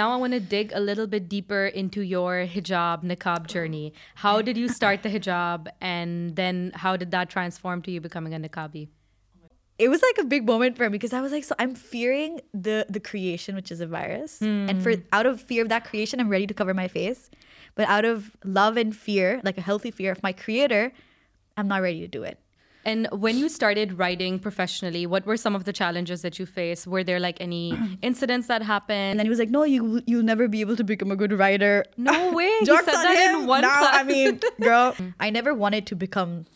Now I want to dig a little bit deeper into your hijab niqab journey. How did you start the hijab and then how did that transform to you becoming a niqabi? It was like a big moment for me because I was like, so I'm fearing the the creation, which is a virus, and for hmm. out of fear of that creation, I'm ready to cover my face, but out of love and fear, like a healthy fear of my creator, I'm not ready to do it. And when you started writing professionally, what were some of the challenges that you faced? Were there like any incidents that happened? And then he was like, "No, you you'll never be able to become a good rider." No way. He said on that in him. one now, class. I mean, girl, I never wanted to become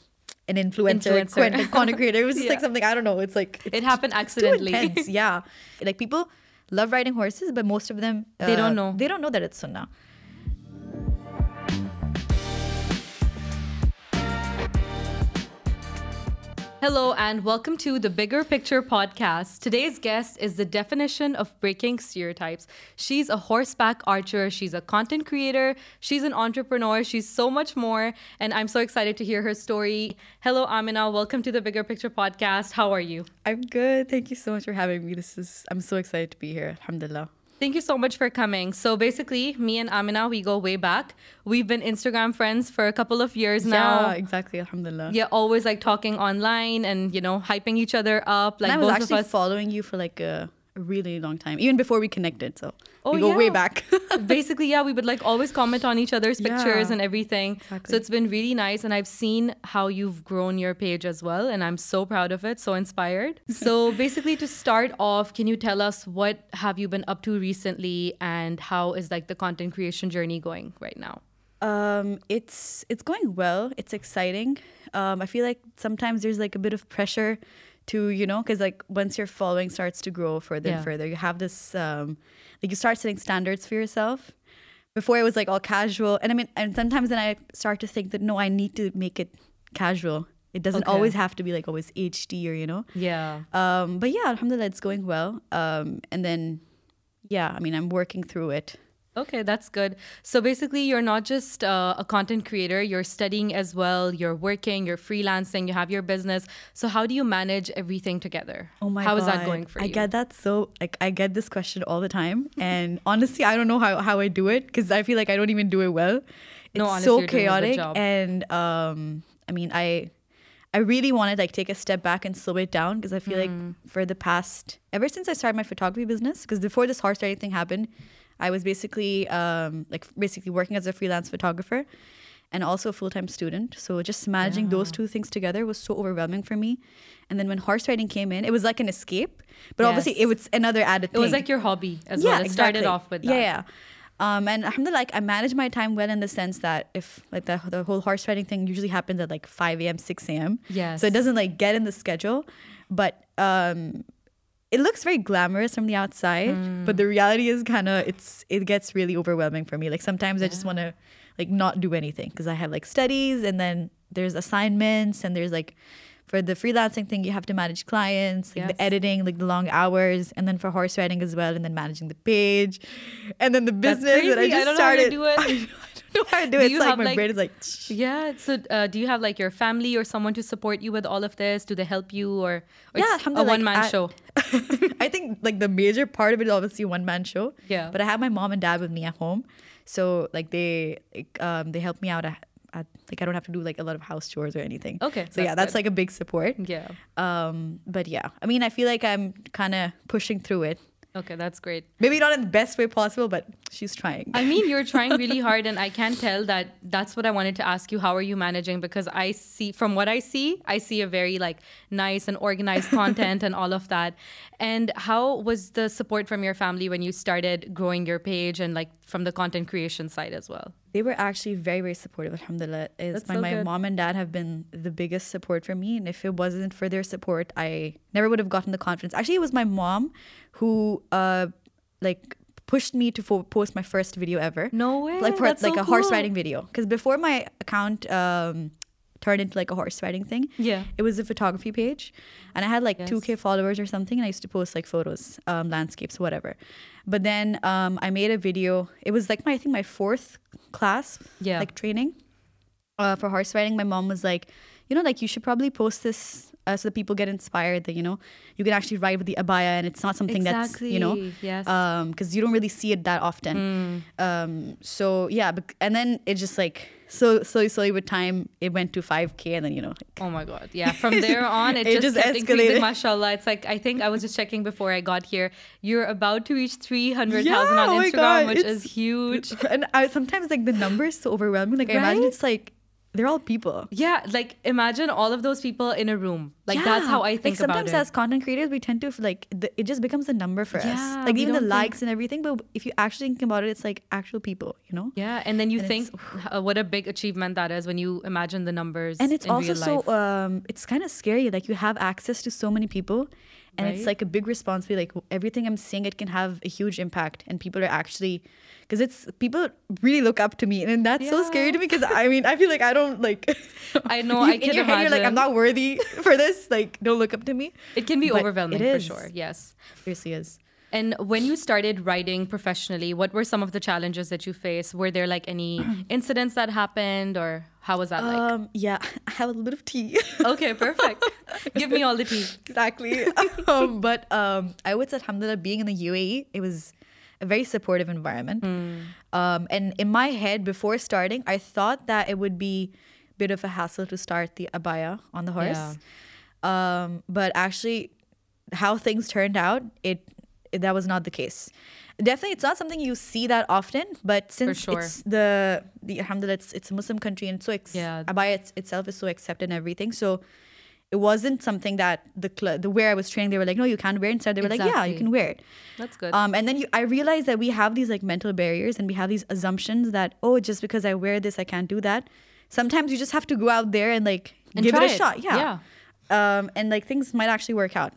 an influencer, Influencer. content, content creator. It was just like something I don't know. It's like it's It happened accidentally. Yeah, like people love riding horses, but most of them They don't uh, know. They don't know that it's sunnah. Hello, and welcome to the Bigger Picture podcast. Today's guest is the definition of breaking stereotypes. She's a horseback archer, she's a content creator, she's an entrepreneur, she's so much more. And I'm so excited to hear her story. Hello, Aamina. Welcome to the Bigger Picture podcast. How are you? I'm good. Thank you so much for having me. This is I'm so excited to be here. Alhamdulillah. Thank you so much for coming. So basically, me and Aamina, we go way back. We've been Instagram friends for a couple of years now. Yeah, exactly. Alhamdulillah. Yeah, always like talking online and you know hyping each other up. Like and I was both actually of us. following you for like a, a really long time, even before we connected. So Oh, we go way back. Basically, yeah, we would like always comment on each other's pictures Yeah, and everything. So it's been really nice, and I've seen how you've grown your page as well, and I'm so proud of it. So inspired. so basically, to start off, can you tell us what have you been up to recently, and how is like the content creation journey going right now? Um, it's it's going well. It's exciting. Um, I feel like sometimes there's like a bit of pressure to you know because like once your following starts to grow further Yeah. and further, you have this um, like you start setting standards for yourself. Before it was like all casual, and I mean, and sometimes then I start to think that no, I need to make it casual. It doesn't Okay. always have to be like always HD or you know. Yeah. Um, but yeah, alhamdulillah, it's going well. Um, and then yeah, I mean, I'm working through it. Okay, that's good. So basically, you're not just uh, a content creator, you're studying as well, you're working, you're freelancing, you have your business. So, how do you manage everything together? Oh my How god. is that going for I you? I get that so like I get this question all the time and honestly I don't know how, how I do it because I feel like I don't even do it well. It's No, honestly, so you're doing a good chaotic and um I mean I I really want to like take a step back and slow it down because I feel like Hmm. for the past ever since I started my photography business because before this horse riding thing happened I was basically um like basically working as a freelance photographer and also a full-time student so just managing those two things together was so overwhelming for me and then when horse riding came in it was like an escape but obviously it was another added It was like your hobby as well. It started off with that. Yeah, yeah. Um, and alhamdulillah, like I manage my time well in the sense that if like the, the whole horse riding thing usually happens at like 5 a.m., 6 a.m. Yes. So it doesn't like get in the schedule. But um, it looks very glamorous from the outside. Hmm. But the reality is kind of, it's, it gets really overwhelming for me. Like sometimes I just want to like not do anything because I have like studies and then there's assignments and there's like, for the freelancing thing, you have to manage clients, like Yes. the editing, like the long hours, and then for horse riding as well, and then managing the page, and then the business that I just I don't know how to do it. I don't know how to do Do it. you It's like my like- brain is like. Yeah. So, uh, do you have like your family or someone to support you with all of this? Do they help you, or, or Yeah, it's a like, one man show? I think like the major part of it is obviously one man show. Yeah. But I have my mom and dad with me at home, so like they like, um they help me out at, at like I don't have to do like a lot of house chores or anything. Okay, So yeah, that's that's good. like a big support. Yeah. Um, but yeah, I mean, I feel like I'm kind of pushing through it. Okay, that's great. Maybe not in the best way possible, but she's trying. I mean, you're trying really hard, and I can tell that that's what I wanted to ask you. How are you managing? Because I see, from what I see, I see a very like nice and organized content and all of that. And how was the support from your family when you started growing your page and like from the content creation side as well? They were actually very, very supportive. Alhamdulillah. It's my, so my mom and dad have been the biggest support for me. And if it wasn't for their support, I never would have gotten the confidence. Actually, it was my mom who, uh, like, pushed me to fo- post my first video ever. No way. Like, for, like so a horse riding video. Because before my account um, turned into like a horse riding thing, Yeah. it was a photography page. And I had like Yes. 2K followers or something. And I used to post like photos, um, landscapes, whatever. But then um, I made a video. It was like my, I think my fourth class, Yeah. like training uh, for horse riding. My mom was like, you know, like you should probably post this uh, so that people get inspired that you know you can actually ride with the abaya and it's not something that's you know Exactly, yes. um because you don't really see it that often Hmm. um so yeah bec- and then it just like so slowly slowly with time it went to 5k and then you know like, Oh my god. Yeah. From there on it, It just, just escalated. mashallah. It's like I think I was just checking before I got here. You're about to reach 300,000 Yeah, on oh Instagram, God, which is huge. and I sometimes like the number is so overwhelming like I imagine it's like they're all people Yeah, like imagine all of those people in a room. Like that's how I like think sometimes about it. as content creators we tend to like the, it just becomes a number for us Yeah, like even the think- likes and everything but if you actually think about it it's like actual people you know yeah, and then you And think uh, what a big achievement that is when you imagine the numbers. and it's also so um it's kind of scary like you have access to so many people and Right. it's like a big responsibility like everything i'm saying it can have a huge impact and people are actually because it's people really look up to me and that's so scary to me because i mean i feel like i don't like I know, you- I can in your head you're like i'm not worthy for this like don't look up to me it can be but overwhelming for sure. Yes. it seriously is And when you started writing professionally, what were some of the challenges that you faced? Were there like any incidents that happened or how was that like? um yeah i have a little bit of tea Okay, perfect. Give me all the tea. exactly. um, but um, I would say, alhamdulillah, being in the UAE, it was a very supportive environment. Um, and in my head, before starting, I thought that it would be a bit of a hassle to start the abaya on the horse. Um, but actually, how things turned out, it, that was not the case. Definitely, it's not something you see that often. But since sure. it's the the alhamdulillah, it's, it's a Muslim country and so ex- Yeah. abaya it's, itself is so accepted and everything. So it wasn't something that the cl- the where I was training, they were like, no, you can't wear it. Instead, they were like, yeah, you can wear it. That's good. Um, and then you, I realized that we have these like mental barriers and we have these assumptions that oh, just because I wear this, I can't do that. Sometimes you just have to go out there and like And give it a it. shot. Yeah. Um, and like things might actually work out.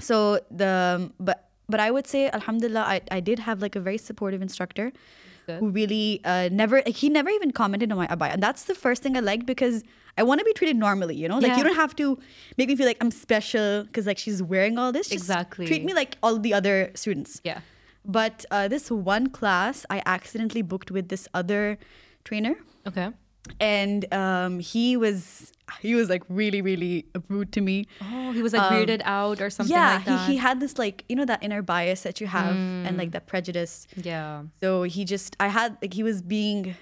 So the but but I would say Alhamdulillah, I, I did have like a very supportive instructor Good. who really uh, never like, he never even commented on my abaya, and that's the first thing I liked because I want to be treated normally. You know, like Yeah. you don't have to make me feel like I'm special because like she's wearing all this. Just Exactly. treat me like all the other students. Yeah. But uh, this one class, I accidentally booked with this other trainer, Okay. And um, he was he was like really really rude to me. Oh, he was like weirded out or something Um, yeah, like that. he he had this like you know that inner bias that you have and like that prejudice. yeah. So he just I had like he was being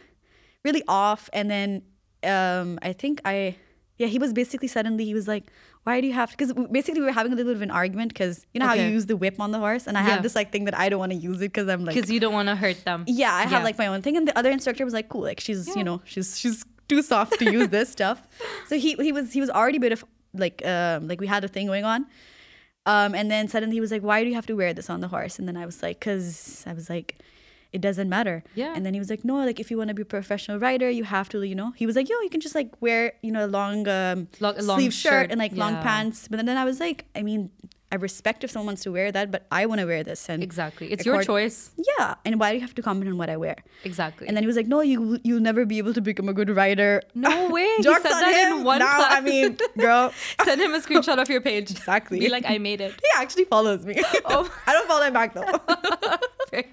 really off, and then um, I think I yeah he was basically suddenly he was like. Why do you have to? Because basically we were having a little bit of an argument because you know how you use the whip on the horse, and I Yeah. have this like thing that I don't want to use it because I'm like Because you don't want to hurt them. yeah, I have like my own thing, and the other instructor was like, "Cool, like she's you know she's she's too soft to use this stuff." So he he was he was already a bit of like um like we had a thing going on, um and then suddenly he was like, "Why do you have to wear this on the horse?" And then I was like, "Cause I was like." It doesn't matter. Yeah. And then he was like, no, like if you want to be a professional rider, you have to, you know. He was like, yo, you can just like wear, you know, a long, um, Long- long sleeve shirt, shirt, and like long pants. But then, then I was like, I mean, I respect if someone wants to wear that, but I want to wear this. And Exactly. It's your choice. yeah. And why do you have to comment on what I wear? Exactly. And then he was like, "No, you you'll never be able to become a good rider." No way. He said that in him. one now, class. I mean, girl, Send him a screenshot of your page. Exactly. Be like, I made it. he actually follows me. Oh. I don't follow him back though. Very,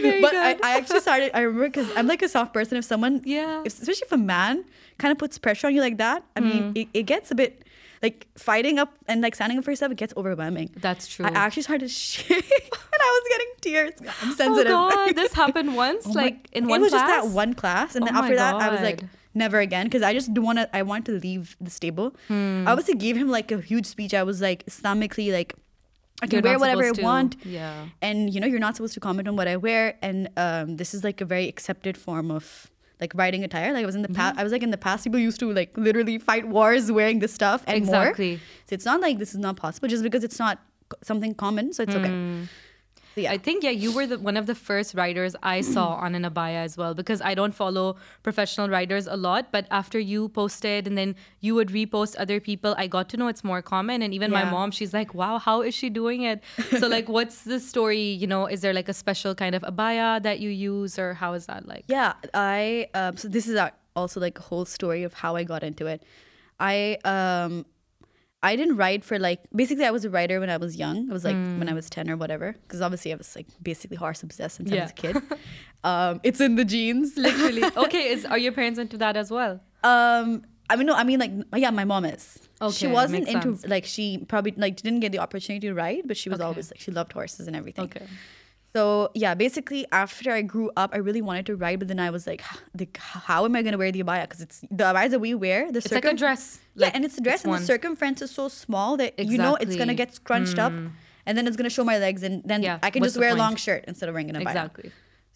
very but I. I actually started. I remember because I'm like a soft person. If someone, Yeah. if, especially if a man kind of puts pressure on you like that, I Hmm. mean, it, it gets a bit like fighting up and like standing up for yourself. It gets overwhelming. That's true. I actually started shake and I was getting tears. I'm sensitive. Oh God, this happened once, Oh like in it one was class. just that one class, and Oh then after that, I was like, never again, because I just don't want to. I want to leave the stable. Hmm. I obviously gave him like a huge speech. I was like Islamically, like I can wear whatever I to- want, Yeah. and you know, you're not supposed to comment on what I wear, and um, this is like a very accepted form of. Like riding attire, like I was in the past. Mm-hmm. I was like in the past. People used to like literally fight wars wearing this stuff and Exactly. more. So it's not like this is not possible just because it's not something common. So it's okay. Mm. Yeah, I think yeah, you were the one of the first riders I saw on an abaya as well because I don't follow professional riders a lot, but after you posted and then you would repost other people, I got to know it's more common. And even my mom, she's like, "Wow, how is she doing it?" So like, what's the story? You know, is there like a special kind of abaya that you use, or how is that like? Yeah, I um, so this is also like a whole story of how I got into it. I um I didn't write for like basically I was a rider when I was young. I was like when I was 10 or whatever because obviously I was like basically horse obsessed since I was a kid. um it's in the genes. Literally. Okay, is are your parents into that as well? Um I mean, no, I mean, like, yeah, my mom is. Okay, she wasn't into sense. like she probably like didn't get the opportunity to ride, but she was Okay. always like she loved horses and everything. Okay. So yeah, basically after I grew up, I really wanted to ride, but then I was like, like how am I gonna wear the abaya? Because it's the abayas that we wear. The It's like a dress. yeah, Like, and it's a dress, it's and one. the circumference is so small that you know it's gonna get scrunched up, mm. and then it's gonna show my legs, and then Yeah, I can what's just wear a long shirt instead of wearing an abaya. Exactly.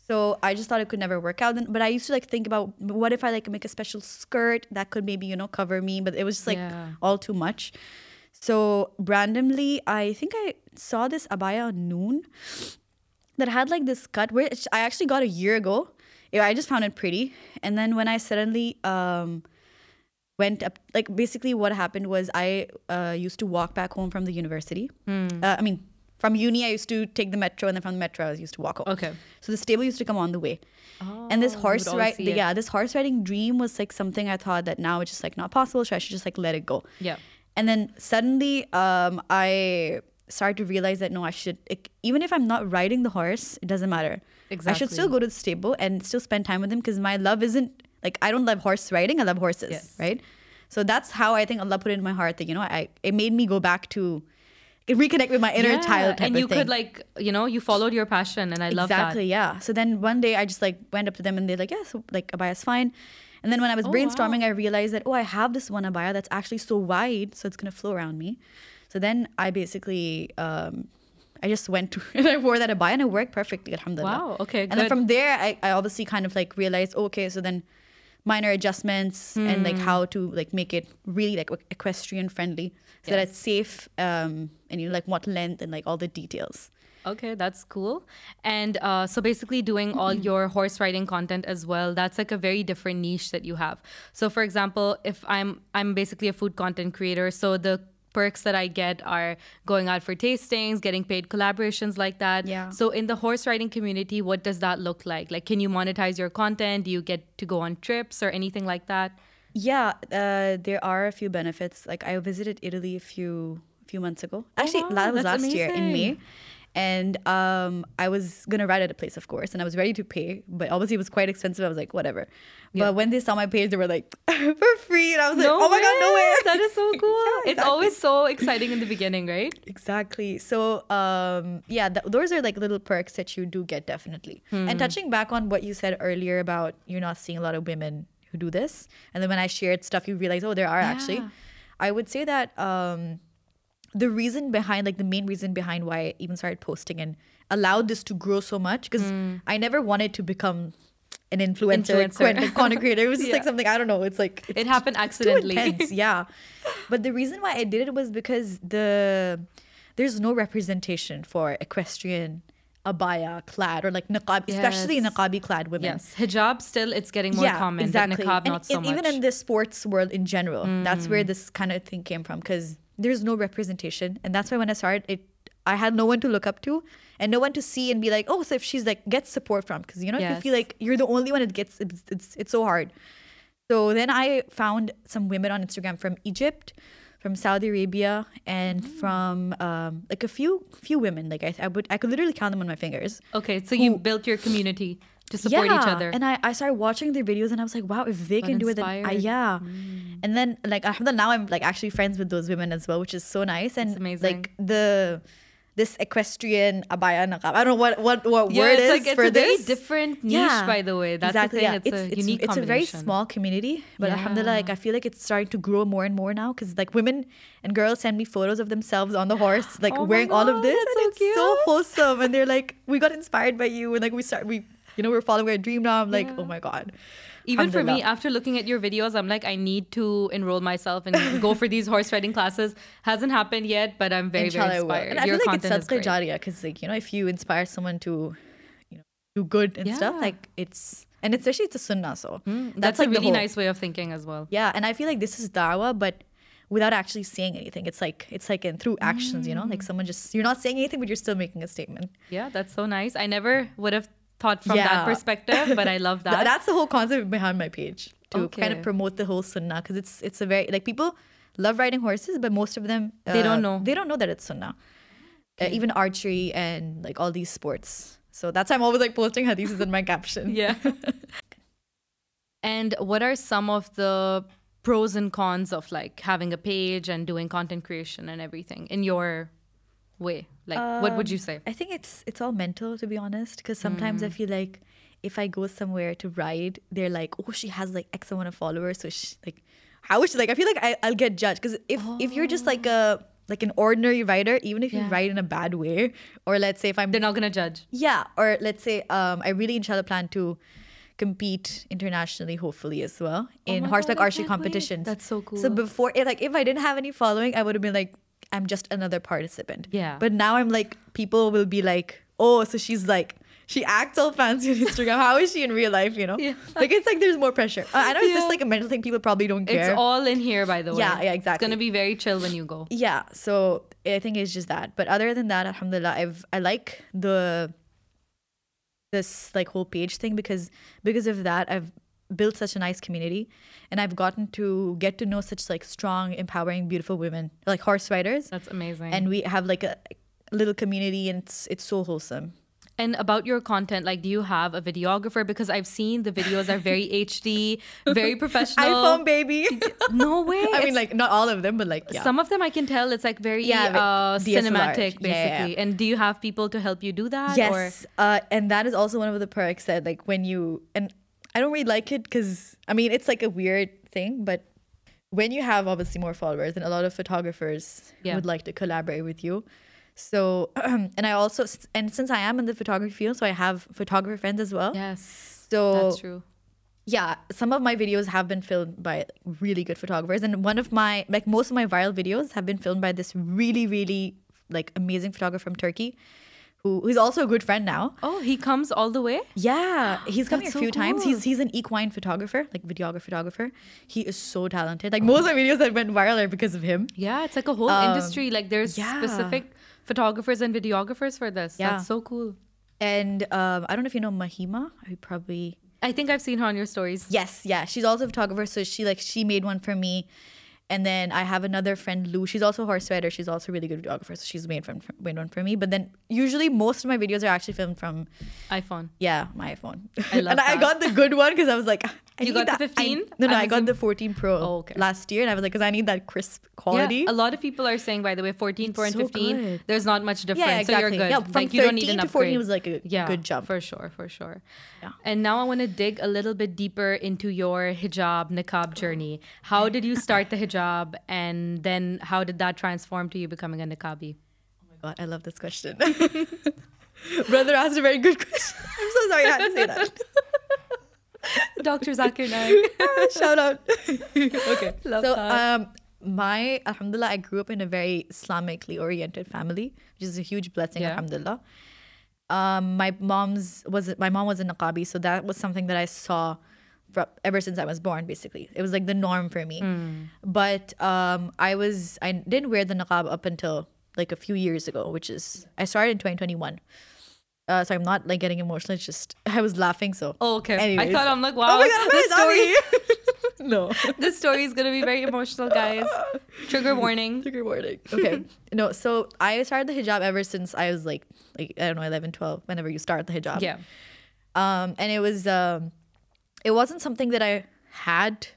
So I just thought it could never work out. But I used to like think about what if I like make a special skirt that could maybe you know cover me, but it was just like Yeah. all too much. So randomly, I think I saw this abaya on Noon that had like this cut it's- I actually got a year ago. I just found it pretty, and then when I suddenly um went up, like basically what happened was I uh, used to walk back home from the university. Hmm. Uh, I mean, from uni, I used to take the metro, and then from the metro, I used to walk home. Okay. So the stable used to come on the way. and this Oh, horse ride, yeah, this horse riding dream was like something I thought that now it's just like not possible. So I should just like let it go. Yeah. And then suddenly, um, I started to realize that no, I should like, even if I'm not riding the horse, it doesn't matter. Exactly. I should still go to the stable and still spend time with him because my love isn't like I don't love horse riding. I love horses, Yes. right? So that's how I think Allah put it in my heart that you know I it made me go back to reconnect with my inner Yeah, child and you could like you know you followed your passion and i love that exactly yeah so then one day i just like went up to them and they're like yeah so like abaya's fine and then when i was Oh, brainstorming wow. i realized that oh i have this one abaya that's actually so wide so it's going to flow around me so then i basically um i just went to and i wore that abaya and it worked perfectly alhamdulillah Wow, okay, and then from there I, I obviously kind of like realized oh, okay so then minor adjustments and Hmm. like how to like make it really like equestrian friendly so that it's safe um and you know like what length and like all the details Okay, that's cool. And uh, so basically, doing all your horse riding content as well, that's like a very different niche that you have. So, for example, if I'm I'm basically a food content creator, so the perks that I get are going out for tastings, getting paid collaborations like that. Yeah. So, in the horse riding community, what does that look like? Like, can you monetize your content? Do you get to go on trips or anything like that? Yeah, uh, there are a few benefits. Like I visited Italy a few few months ago. Actually, wow, that was last year in May. And um, I was gonna ride at a place, of course, and I was ready to pay, but obviously it was quite expensive. I was like, whatever. Yeah. But when they saw my page, they were like, for free, and I was like, oh my god, no way! That is so cool. Yeah, It's always so exciting in the beginning, right? Exactly. So, um, yeah, th- those are like little perks that you do get definitely. Hmm. And touching back on what you said earlier about you're not seeing a lot of women who do this, and then when I shared stuff, you realize, oh, there are actually. I would say that um, the reason behind, like the main reason behind why I even started posting and allowed this to grow so much, because I never wanted to become an influencer. Influencer. content, content creator. It was just like something I don't know. It's like it's It happened accidentally. intense, yeah. But the reason why I did it was because the there's no representation for equestrian abaya clad or like niqab, especially Yes. niqabi clad women. Yes, hijab still it's getting more common, exactly. niqab And not so and much. Mm. Even in the sports world in general, that's where this kind of thing came from because there's no representation, and that's why when I started it, I had no one to look up to and no one to see and be like, oh, so if she's like gets support from, because you know if you feel like you're the only one that gets it's it's, it's so hard. So then I found some women on Instagram from Egypt, from Saudi Arabia, and Mm. from um, like a few few women. Like I, I would I could literally count them on my fingers. okay, so you built your community to support each other. And I, I started watching their videos and I was like, wow, if they Got can do it, then I, inspired. Mm. yeah. And then like alhamdulillah, now I'm like actually friends with those women as well, which is so nice. And That's amazing. like the this equestrian abaya niqab. I don't know what what what yeah, word it's is like it's for a very this. different niche, Yeah, by the way. That's exactly, the thing. yeah. It's, a unique it's a very small community, but alhamdulillah, like I feel like it's starting to grow more and more now because like women and girls send me photos of themselves on the horse, like Oh wearing all of this, and so it's so wholesome. And they're like, we got inspired by you, and like we start, we you know, we're following our dream now. I'm like, Yeah. oh my god. Even for me, after looking at your videos, I'm like, I need to enroll myself and go for these horse riding classes. Hasn't happened yet, but I'm very, Inshallah, I very will. inspired. And I your feel like it's content is sadaqah great. jariyah because like you know, if you inspire someone to, you know, do good and stuff, like it's and especially it's a sunnah. So Mm, that's, a like the really whole- nice way of thinking as well. Yeah, and I feel like this is dawah, but without actually saying anything. It's like it's like in through actions, you know, Mm. like someone just you're not saying anything, but you're still making a statement. Yeah, that's so nice. I never would have thought from Yeah. that perspective, but I love that. That's the whole concept behind my page to kind of promote the whole sunnah because it's it's a very like people love riding horses, but most of them They don't uh, know. They don't know that it's sunnah. Uh, even archery and like all these sports. So that's why I'm always like posting hadiths in my caption. yeah. and what are some of the pros and cons of like having a page and doing content creation and everything in your way? Like, what would you Um, say? I think it's it's all mental to be honest. Because sometimes I Mm. feel like if I go somewhere to ride, they're like, oh, she has like X amount of followers, so she, like, how is she like? I feel like I, I'll get judged because if if you're just like a like an ordinary rider, even if you Yeah. ride in a bad way, or let's say if I'm They're not gonna judge. yeah, or let's say um, I really inshallah plan to compete internationally, hopefully as well in Oh horseback God, archery can't wait. competitions. That's so cool So before, like, if I didn't have any following, I would have been like, I'm just another participant. Yeah. But now I'm like, people will be like, oh, so she's like. She acts all fancy on Instagram. How is she in real life? You know, Yeah. like it's like there's more pressure. Uh, I know it's Yeah. just like a mental thing. People probably don't care. It's all in here, by the way. Yeah, yeah, exactly. It's gonna be very chill when you go. yeah so i think it's just that but other than that alhamdulillah i've i like the this like whole page thing because because of that i've built such a nice community and i've gotten to get to know such like strong empowering beautiful women like horse riders That's amazing. and we have like a little community and it's it's so wholesome And about your content, like, do you have a videographer? Because I've seen the videos are very HD, very professional. iphone baby No way. i mean like not all of them but like yeah Some of them I can tell it's like very Yeah, uh, cinematic, Yeah, yeah, yeah. basically. And do you have people to help you do that? Or Yes, uh, and that is also one of the perks that like when you and I don't really like it because I mean it's like a weird thing, but when you have obviously more followers, and a lot of photographers Yeah. would like to collaborate with you. So and I also and since I am in the photography field, so I have photographer friends as well. yes, So that's true. yeah, some of my videos have been filmed by really good photographers, and one of my like most of my viral videos have been filmed by this really really like amazing photographer from Turkey, who who's also a good friend now. Oh, he comes all the way? Yeah, he's come here a so few times. cool. He's he's an equine photographer, like videographer photographer. He is so talented. Like most of the videos that went viral are because of him. Yeah, it's like a whole Um, industry. Like there's yeah. specific photographers and videographers for this. Yeah. That's so cool. And um, I don't know if you know Mahima. I probably I think I've seen her on your stories. yes, yeah. She's also a photographer, so she like she made one for me. And then I have another friend, Lou. She's also a horse rider. She's also a really good videographer, so she's made, from, made one for me. But then usually most of my videos are actually filmed from iPhone. yeah my iPhone. I love and I got the good one because I was like, I You need got the that. I- 15? no, no, I'm I got the 14 Pro Oh, okay. last year, and I was like, because I need that crisp quality. Yeah, a lot of people are saying, by the way, 14 Pro and so 15, good. there's not much difference. Yeah, So you're exactly. good. Yeah, from like, you don't need 13 an to 14 was like a yeah, good jump. For sure, for sure. Yeah. And now I want to dig a little bit deeper into your hijab, niqab journey. How did you start the hijab? And then how did that transform to you becoming a niqabi? Oh my god, I love this question. Brother asked a very good question. I'm so sorry I had to say that. Dr. Zakir Naik. Shout out. okay. Love so, that. um, my Alhamdulillah, I grew up in a very Islamically oriented family, which is a huge blessing. Yeah. Alhamdulillah. Um, my mom's was my mom was a niqabi, so that was something that I saw ever since I was born. Basically, it was like the norm for me. But um, I was I didn't wear the niqab up until like a few years ago, which is I started in 2021. Uh, so I'm not like getting emotional. It's just I was laughing. So Oh, okay. I thought I'm like, wow, oh my god, this story, no. this story is gonna be very emotional, guys. Trigger warning. Trigger warning. Okay. no, so I started the hijab ever since I was like, like I don't know, 11, 12, whenever you start the hijab. Yeah. Um, and it was, um, it wasn't something that I had.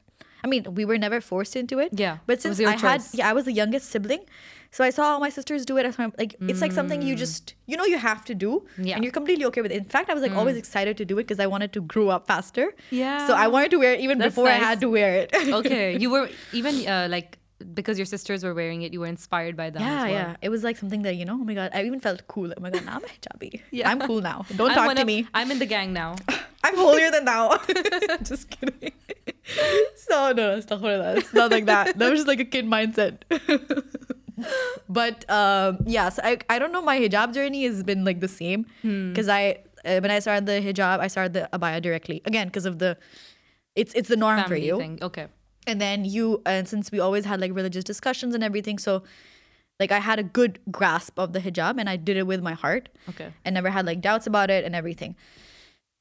I mean, we were never forced into it. Yeah, But since I had, yeah, I was the youngest sibling. So I saw all my sisters do it. So I'm like, it's like something you just, you know, you have to do. Mm. Yeah. Mm. And you're completely okay with it. In fact, I was like always excited to do it because I wanted to grow up faster. Yeah. So I wanted to wear it even That's before I had to wear it. Okay. You were even uh, like because your sisters were wearing it, you were inspired by them. Yeah, as well. yeah. It was like something that, you know, oh my God, I even felt cool. Oh my God, now I'm a hijabi. Yeah. I'm cool now. Don't I'm talk to of- me. I'm in the gang now. I'm holier than thou. just kidding. so, no, astaghfirullah. It's not like that. That was just like a kid mindset. but um, yeah, so I, I don't know. My hijab journey has been like the same Hmm. because I, uh, when I started the hijab, I started the abaya directly. Again, because of the, it's it's the norm for you. thing. Okay. And then you and since we always had like religious discussions and everything so like i had a good grasp of the hijab and i did it with my heart Okay. and never had like doubts about it and everything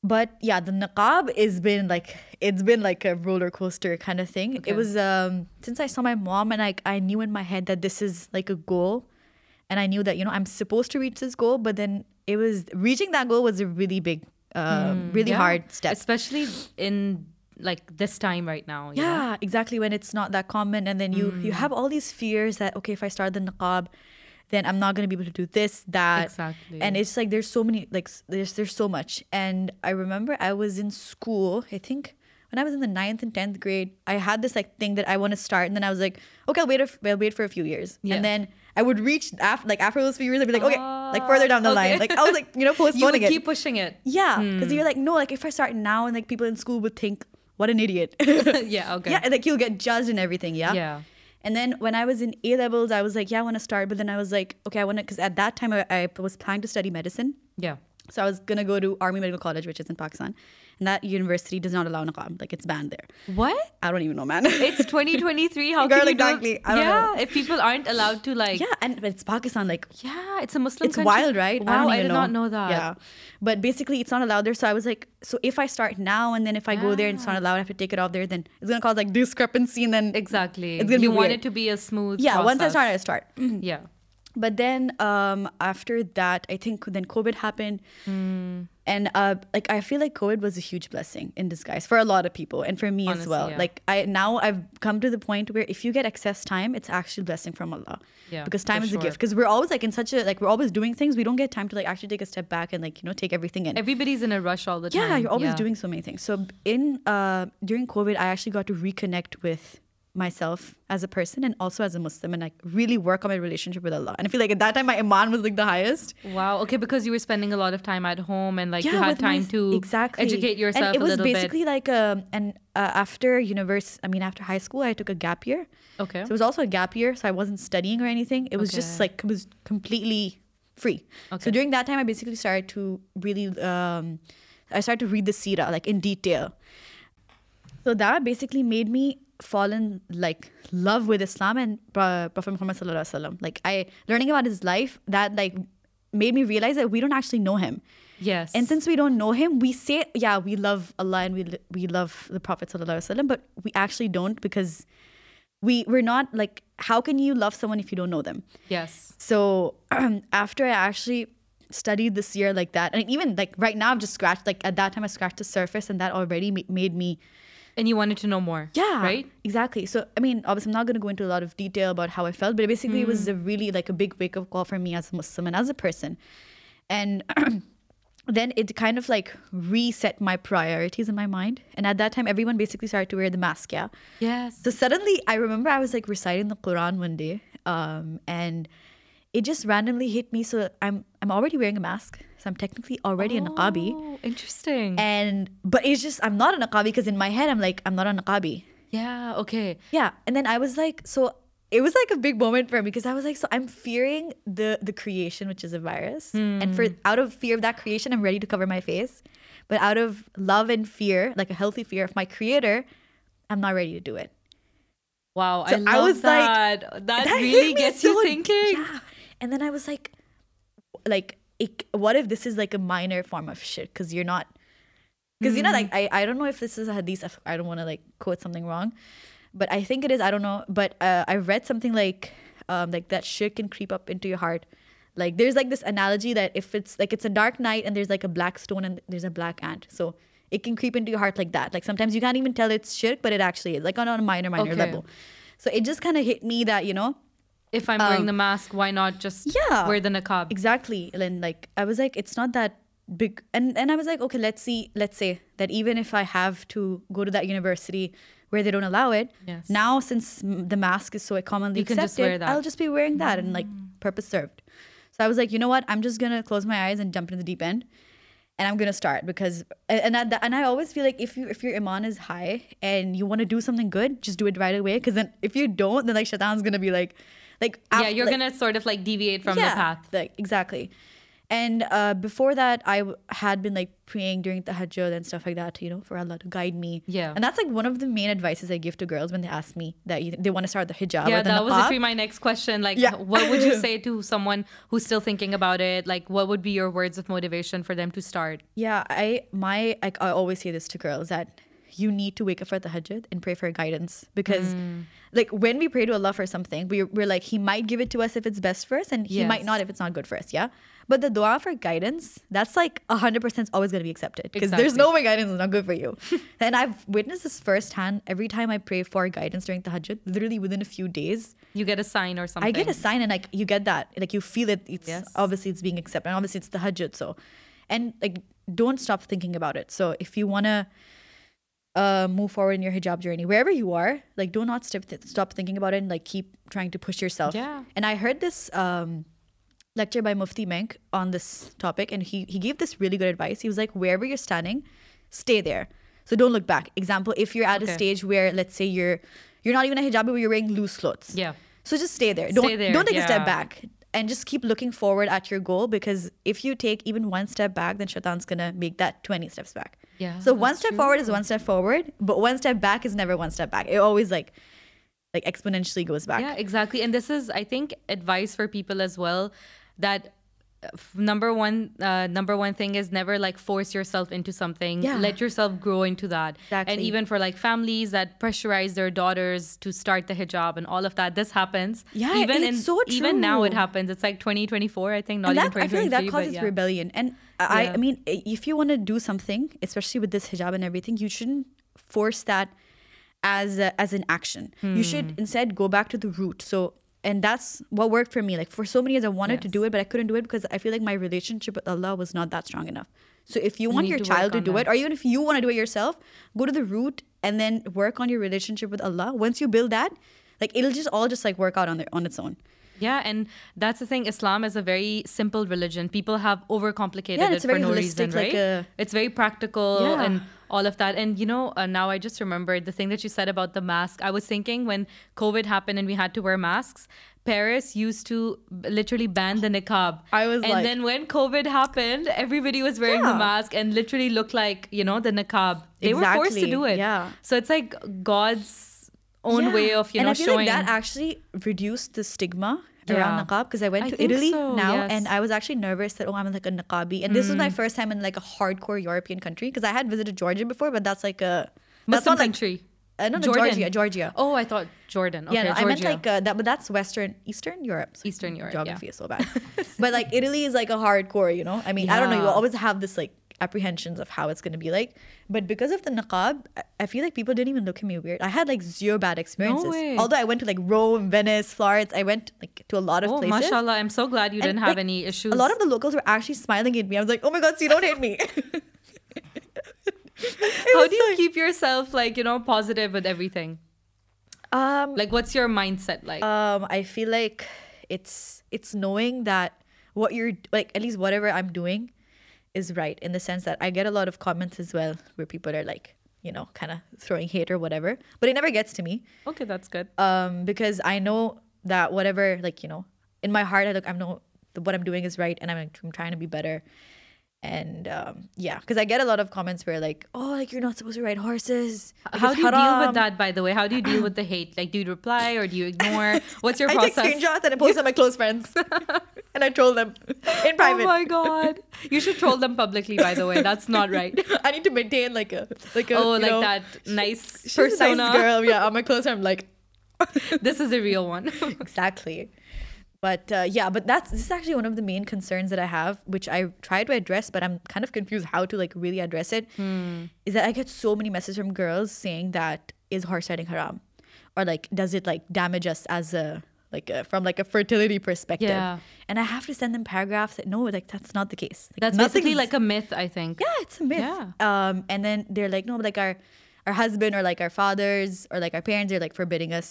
but yeah the niqab has been like it's been like a roller coaster kind of thing Okay. it was um since i saw my mom and like i knew in my head that this is like a goal and i knew that you know i'm supposed to reach this goal but then it was reaching that goal was a really big uh really Hmm, Yeah. hard step Especially in like this time right now. you know? Yeah, exactly. When it's not that common, and then you you Mm. have all these fears that okay, if I start the niqab, then I'm not gonna be able to do this, that, Exactly. And it's like there's so many like there's there's so much. And I remember I was in school. I think when I was in the ninth and tenth grade, I had this like thing that I want to start, and then I was like, okay, I'll wait. A f- I'll wait for a few years, Yeah. and then I would reach after like after those few years, I'd be like, okay, like Ah, further down the okay. line, like I was like you know you postponing would it. keep pushing it. yeah, because you're like no, like if I start now, and like people in school would think what an idiot. yeah. Okay. Yeah, like you'll get judged and everything. Yeah. Yeah. And then when I was in A levels, I was like, yeah, I want to start. But then I was like, okay, I want to, because at that time I, I was planning to study medicine. Yeah. So I was going to go to Army Medical College, which is in Pakistan. And that university does not allow niqab. Like it's banned there. What? I don't even know, man. It's 2023. How Girl, can you do- exactly. I don't yeah. know. If people aren't allowed to like. yeah, and it's Pakistan. Like, Yeah, it's a Muslim. it's country. wild, right? Wow, I, even did not know that. Yeah. But basically, it's not allowed there. So I was like, so if I start now and then if I go there and it's not allowed, I have to take it off there, then it's going to cause like discrepancy and then. Exactly. It's gonna you be want weird. it to be a smooth. yeah, once I start, I start. Yeah. But then um, after that, I think then COVID happened, Hmm. and uh, like I feel like COVID was a huge blessing in disguise for a lot of people, and for me as well. yeah. Like I now I've come to the point where if you get excess time, it's actually a blessing from Allah. Yeah, because time is a gift. Because we're always like in such a like we're always doing things, we don't get time to like actually take a step back and like you know take everything in. Everybody's in a rush all the time. yeah, you're always Yeah. doing so many things. So in uh during COVID, I actually got to reconnect with myself as a person and also as a Muslim and like really work on my relationship with Allah. And I feel like at that time my iman was like the highest. Wow. Okay, because you were spending a lot of time at home and like you had with my- time to exactly educate yourself And it was little bit. basically like um and uh, after universe, I mean after high school, I took a gap year. Okay. So it was also a gap year, so I wasn't studying or anything. It was just like it was completely free. Okay. So during that time, I basically started to really, um, I started to read the Sira like in detail. So that basically made me fall in like love with Islam and Pro- Prophet Muhammad sallallahu alaihi wasallam. Like I learning about his life that like made me realize that we don't actually know him. yes. And since we don't know him, we say, yeah, we love Allah and we we love the Prophet sallallahu alaihi wasallam, but we actually don't because we we're not like how can you love someone if you don't know them? yes. So after I actually studied the Sira like that, and even like right now I've just scratched like at that time I scratched the surface, and that already ma- made me And you wanted to know more. yeah Right? exactly. So I mean, obviously I'm not going to go into a lot of detail about how I felt, but basically it was a really like a big wake up call for me as a Muslim and as a person, and. Then it kind of like reset my priorities in my mind. And at that time, everyone basically started to wear the mask. Yeah. Yes. So suddenly, I remember I was like reciting the Quran one day, um, and it just randomly hit me. So I'm I'm already wearing a mask, so I'm technically already a oh, niqabi, Oh, interesting. and but it's just I'm not a niqabi because in my head I'm like I'm not a niqabi. yeah. Okay. Yeah, and then I was like, so it was like a big moment for me because I was like, so I'm fearing the the creation, which is a virus, and for hmm. out of fear of that creation, I'm ready to cover my face, but out of love and fear, like a healthy fear of my creator, I'm not ready to do it. Wow. So I I love was like- that. that. really gets so- you thinking. Yeah. And then I was like, like, it, what if this is like a minor form of shirk? Because you're not, because you know, like, I, I don't know if this is a hadith. I don't want to like quote something wrong, but I think it is. I don't know. But uh, I read something like, um, like that shirk can creep up into your heart. Like, there's like this analogy that if it's like it's a dark night and there's like a black stone and there's a black ant, so it can creep into your heart like that. Like sometimes you can't even tell it's shirk, but it actually is, like on a minor, minor Okay. level. So it just kind of hit me that you know If I'm wearing the mask, why not just Um, yeah. wear the niqab? Exactly. And like I was like, it's not that big and and I was like, okay, let's see, let's say that even if I have to go to that university where they don't allow it, Yes. now since the mask is so commonly You can accepted, just wear that. Mm. I'll just be wearing that and like purpose served. So I was like, you know what? I'm just gonna close my eyes and jump into the deep end. And I'm gonna start because and and I, and I always feel like if you if your iman is high and you want to do something good, just do it right away. Because then if you don't, then like shaitan's gonna be like, like yeah, you're like- gonna sort of like deviate from the path. like exactly. And uh, before that, I w- had been like praying during tahajjud and stuff like that, you know, for Allah to guide me. Yeah. And that's like one of the main advices I give to girls when they ask me that you, they want to start the hijab. Yeah, that was literally my next question. Like, Yeah. what would you say to someone who's still thinking about it? Like, what would be your words of motivation for them to start? Yeah, I my like I always say this to girls that you need to wake up for tahajjud and pray for guidance because Hmm. like when we pray to Allah for something, we're, we're like he might give it to us if it's best for us and he might not if it's not good for us. Yeah. But the dua for guidance, that's like 100% is always going to be accepted because there's no way guidance is not good for you. and I've witnessed this firsthand every time I pray for guidance during tahajjud, literally within a few days, You get a sign or something. I get a sign and like you get that. Like you feel it. It's Yes. obviously it's being accepted. And obviously it's tahajjud. So and like don't stop thinking about it. So if you wanna uh move forward in your hijab journey, wherever you are, like do not stop th- stop thinking about it and like keep trying to push yourself. Yeah. And I heard this um lecture by Mufti Menk on this topic and he he gave this really good advice. He was like, wherever you're standing, stay there. So don't look back. Example, if you're at a stage where let's say you're you're not even a hijabi but you're wearing loose clothes. Yeah. So just stay there. Stay don't there, don't take a step back and just keep looking forward at your goal because if you take even one step back, then shaitan's gonna make that 20 steps back. Yeah, So one step forward is one step forward, but one step back is never one step back. It always like like exponentially goes back. Yeah, exactly. And this is, I think, advice for people as well that number one uh, number one thing is never like force yourself into something Yeah. let yourself grow into that and even for like families that pressurize their daughters to start the hijab and all of that this happens Yeah, even it's in so even now it happens it's like 2024 i think not and even that, I feel like 2023 that causes yeah. rebellion. And I, Yeah. I mean, if you want to do something, especially with this hijab and everything, you shouldn't force that as a, as an action. You Hmm. should instead go back to the root. So, and that's what worked for me. Like for so many years, I wanted to do it, but I couldn't do it because I feel like my relationship with Allah was not that strong enough. So, if you want need your to child to do that. it, or even if you want to do it yourself, go to the root and then work on your relationship with Allah. Once you build that, like it'll just all just like work out on their on its own. Yeah, and that's the thing. Islam is a very simple religion. People have overcomplicated Yeah, and it it's for very no holistic, reason, like right? a- it's very practical Yeah. and all of that. And you know, uh, now I just remembered the thing that you said about the mask. I was thinking when COVID happened and we had to wear masks. Paris used to literally ban the niqab. I was and like- then when COVID happened, everybody was wearing the mask and literally looked like you know the niqab. They were forced to do it. yeah. So it's like God's own way of you and know I feel showing. like that actually reduced the stigma Yeah. around niqab because I went I to Italy so, now yes. and I was actually nervous that oh I'm like a niqabi and this was Mm. my first time in like a hardcore European country because I had visited Georgia before but that's like a that's Muslim not like country. uh, no, no Jordan. Georgia Georgia Oh, I thought Jordan. Okay, yeah no, I meant like uh, that but that's Western Eastern Europe So Eastern Europe, geography yeah. is so bad but like Italy is like a hardcore you know I mean I don't know you always have this like apprehensions of how it's going to be like but because of the niqab I- feel like people didn't even look at me weird I had like zero bad experiences way. although I went to like Rome Venice Florence I went like to a lot of Oh, places mashallah. I'm so glad you And, didn't have like, any issues. a lot of the locals were actually smiling at me I was like oh my god so you don't hate me How do you keep yourself like, you know, positive with everything? um Like what's your mindset like? um i feel like it's it's knowing that what you're like at least whatever i'm doing is right in the sense that i get a lot of comments as well where people are like you know kind of throwing hate or whatever but it never gets to me okay, that's good. um because i know that whatever like you know in my heart i look i know that what i'm doing is right and i'm, I'm trying to be better and um yeah because i get a lot of comments where like oh like you're not supposed to ride horses like, How do you deal with that by the way? How do you deal with the hate? Like do you reply or do you ignore? What's your I process? take screenshots and I post on my close friends, and I troll them in private. Oh my god. You should troll them publicly by the way. That's not right. I need to maintain like a like a Oh, like know, that nice she's persona. nice girl. Yeah, on my friend, I'm like this is a real one. exactly. But uh, yeah, but that's this is actually one of the main concerns that I have, which I try to address, but I'm kind of confused how to like really address it. Hmm. Is that I get so many messages from girls saying that is horse riding haram, or like does it like damage us as a like a, from like a fertility perspective? Yeah. And I have to send them paragraphs that no, like that's not the case. Like, That's basically like a myth, I think. yeah, it's a myth. Yeah. Um, and then they're like, no, but like our our husband or like our fathers or like our parents are like forbidding us.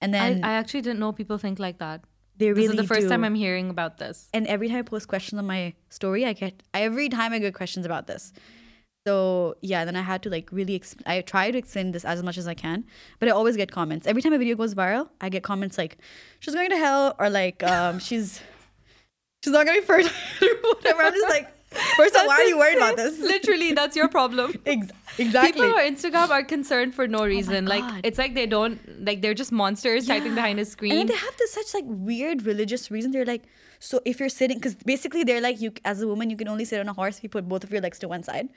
And then I actually didn't know people think like that. they really This is the first do. time I'm hearing about this. and every time I post questions on my story, I get every time I get questions about this. So yeah, then I had to like really. Exp- I try to explain this as much as I can, but I always get comments. Every time a video goes viral, I get comments like, "She's going to hell," or like, um, "She's she's not going to be fertile," or whatever. I'm just like, first of all, why are you worried about this? Literally, that's your problem. Ex- exactly. People on Instagram are concerned for no reason. like it's like they don't like they're just monsters typing behind a screen. And they have this such like weird religious reason. They're like, so if you're sitting, because basically they're like, you as a woman, you can only sit on a horse if you put both of your legs to one side.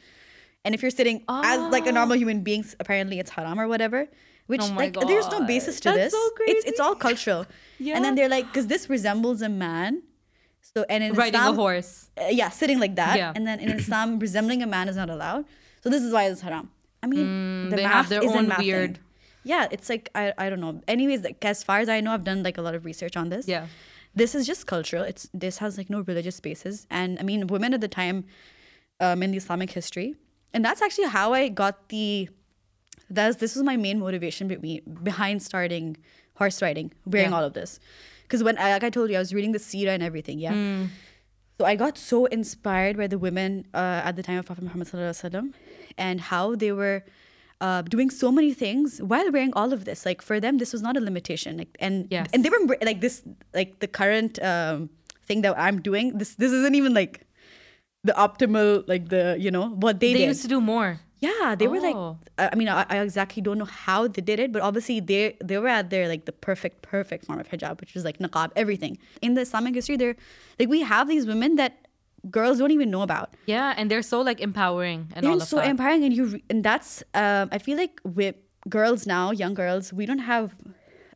And if you're sitting as like a normal human being, apparently it's haram or whatever. Which Oh like there's no basis to That's this. so It's it's all cultural. Yeah. And then they're like, because this resembles a man. So and in Riding Islam, a horse. uh, yeah, sitting like that. Yeah. And then in Islam, resembling a man is not allowed. So this is why it's haram. I mean, the Mm, they have their isn't own mathing. weird- Yeah, it's like I, I don't know. Anyways, like as far as I know, I've done like a lot of research on this. Yeah. This is just cultural. It's this has like no religious basis. And I mean, women at the time um, in the Islamic history, and that's actually how I got the. That's this was my main motivation be- behind starting horse riding, wearing Yeah. all of this, because when like I told you, I was reading the Sira and everything. Yeah. Hmm. So I got so inspired by the women uh, at the time of Prophet Muhammad sallallahu alaihi wasallam, and how they were uh, doing so many things while wearing all of this. Like for them, this was not a limitation. Like and Yes. and they were like this, like the current um, thing that I'm doing. This this isn't even like the optimal, like the you know what they, They did. used to do more. Yeah, they were like. Oh. I mean, I, I exactly don't know how they did it, but obviously they they were at their like the perfect perfect form of hijab, which was like niqab, everything. In the Islamic history, they're like we have these women that girls don't even know about. Yeah, and they're so like empowering and They're all of so that. empowering, and you re- and that's um, I feel like with girls now, young girls, we don't have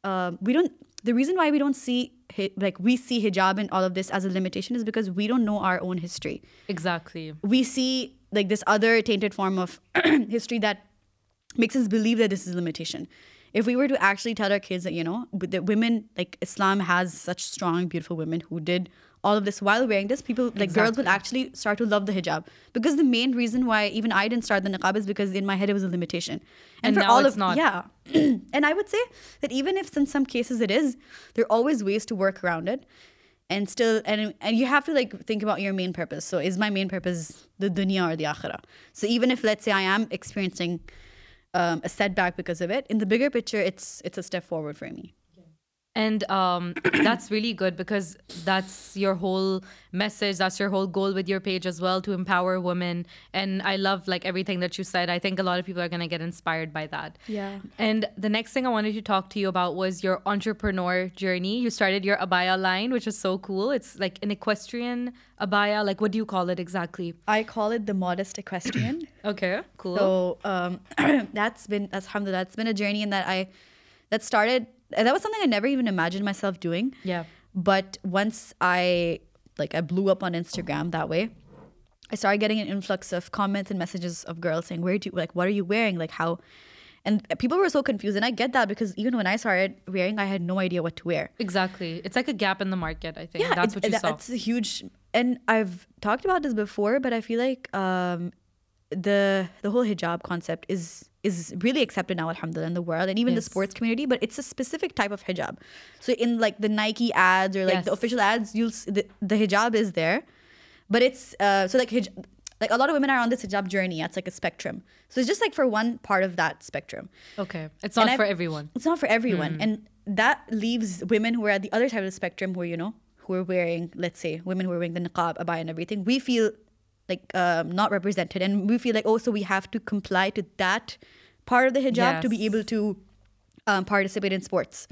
um, we don't. The reason why we don't see like we see hijab and all of this as a limitation is because we don't know our own history. exactly. we see like this other tainted form of history that makes us believe that this is a limitation. If we were to actually tell our kids that, you know, the women, like Islam has such strong, beautiful women who did all of this while wearing this, people, like girls will actually start to love the hijab. Because the main reason why even I didn't start the niqab is because in my head it was a limitation. And for now all it's of, not. Yeah. and I would say that even if in some cases it is, there are always ways to work around it and still and and you have to like think about your main purpose so is my main purpose the dunya or the akhirah so even if let's say i am experiencing um, a setback because of it in the bigger picture it's it's a step forward for me And um, that's really good because that's your whole message. That's your whole goal with your page as well to empower women. And I love like everything that you said. I think a lot of people are going to get inspired by that. Yeah. And the next thing I wanted to talk to you about was your entrepreneur journey. You started your abaya line, which is so cool. It's like an equestrian abaya. Like, what do you call it exactly? i call it the modest equestrian Okay, cool. so um, that's been that's alhamdulillah that's been a journey in that i that started and that was something i never even imagined myself doing yeah. But once I like I blew up on Instagram that way, I started getting an influx of comments and messages of girls saying, "Where do you like? What are you wearing? Like how?" And people were so confused, and I get that because even when I started wearing, I had no idea what to wear. Exactly. It's like a gap in the market, I think. Yeah, that's what you that- saw. That's a huge, and I've talked about this before, but I feel like um, the the whole hijab concept is is really accepted now, alhamdulillah, in the world and even the sports community. But it's a specific type of hijab. So in like the Nike ads or like the official ads, you'll the, the hijab is there, but it's uh, so like hij- like a lot of women are on this hijab journey. It's like a spectrum. So it's just like for one part of that spectrum okay. It's and not I- for everyone. it's not for everyone and that leaves women who are at the other side of the spectrum who you know who are wearing let's say women who are wearing the niqab abaya and everything we feel like um, not represented. And we feel like oh so we have to comply to that part of the hijab to be able to um, participate in sports.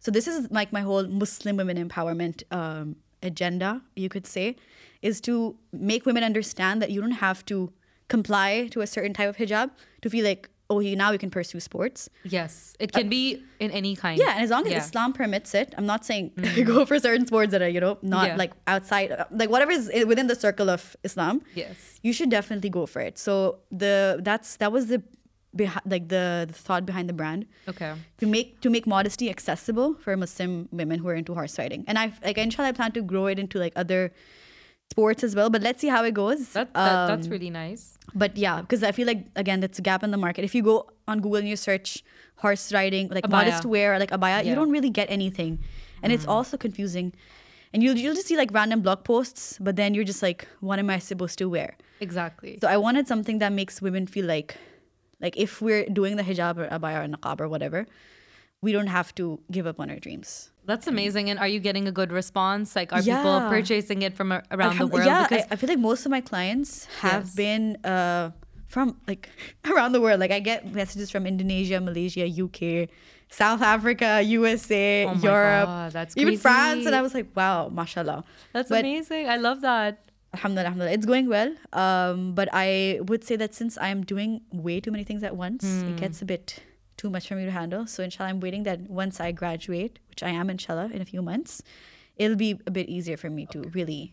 So this is like my whole muslim women empowerment um, agenda you could say is to make women understand that you don't have to comply to a certain type of hijab to feel like oh you now you can pursue sports Yes. It can be in any kind. yeah, and as long as Yeah. Islam permits it, I'm not saying go for certain sports that are you know not Yeah. like outside, uh, like whatever is within the circle of Islam. Yes. you should definitely go for it. So the that's that was the like the, the thought behind the brand Okay. to make to make modesty accessible for Muslim women who are into horse riding. And I like inshallah I plan to grow it into like other sports as well. But let's see how it goes. That, that that's Um, really nice. But yeah, because I feel like again, that's a gap in the market. If you go on Google and you search horse riding, like Abaya. modest wear, like abaya, Yeah. Mm. you don't really get anything, and it's also confusing. And you'll you'll just see like random blog posts, but then you're just like, what am I supposed to wear? Exactly. So I wanted something that makes women feel like, like if we're doing the hijab or abaya or niqab or whatever, we don't have to give up on our dreams. That's amazing. And are you getting a good response? Like, are people purchasing it from around the world? Yeah, because I, I feel like most of my clients have Yes. been uh, from like around the world. Like I get messages from Indonesia, Malaysia, UK, South Africa, USA, Oh Europe, God, that's even France, and. I was like, wow, mashallah. that's but- amazing. I love that. Alhamdulillah, alhamdulillah. It's going well. Um, but I would say that since I'm doing way too many things at once, Hmm. it gets a bit too much for me to handle. So inshallah, I'm waiting that once I graduate, which I am inshallah in a few months, it'll be a bit easier for me to really.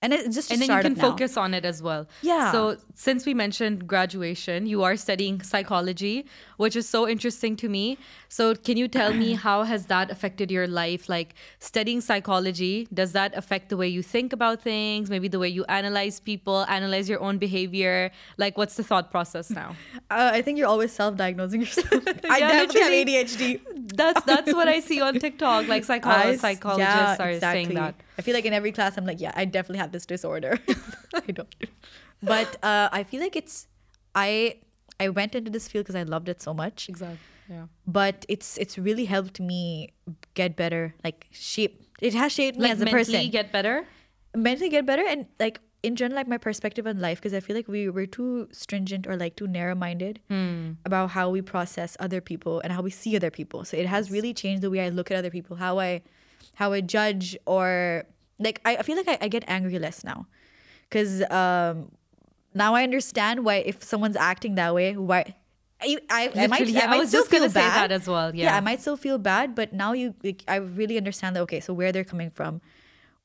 And it's just to and then you can now. focus on it as well. Yeah. So since we mentioned graduation, you are studying psychology, which is so interesting to me. So can you tell me how has that affected your life? Like studying psychology, does that affect the way you think about things? Maybe the way you analyze people, analyze your own behavior? Like what's the thought process now? Uh, I think you're always self-diagnosing yourself. I Yeah, definitely have ADHD. That's that's what I see on TikTok. Like psycholo- I- psychologists yeah, are saying that. I feel like in every class, I'm like, yeah, I definitely have this disorder. I don't. But uh, I feel like it's I I went into this field because I loved it so much. Exactly. Yeah. But it's it's really helped me get better, like shape. It has shaped me Like as a person. mentally get better. mentally get better and like in general like my perspective on life because i feel like we we're too stringent or like too narrow-minded Hmm. about how we process other people and how we see other people so it has really changed the way i look at other people how i how i judge or like i, I feel like I, I get angry less now because um now i understand why if someone's acting that way why I, I, I might, yeah, I I was still just gonna feel say that as well, yeah, yeah. I might still feel bad, but now you, like, I really understand that. Okay, so where they're coming from,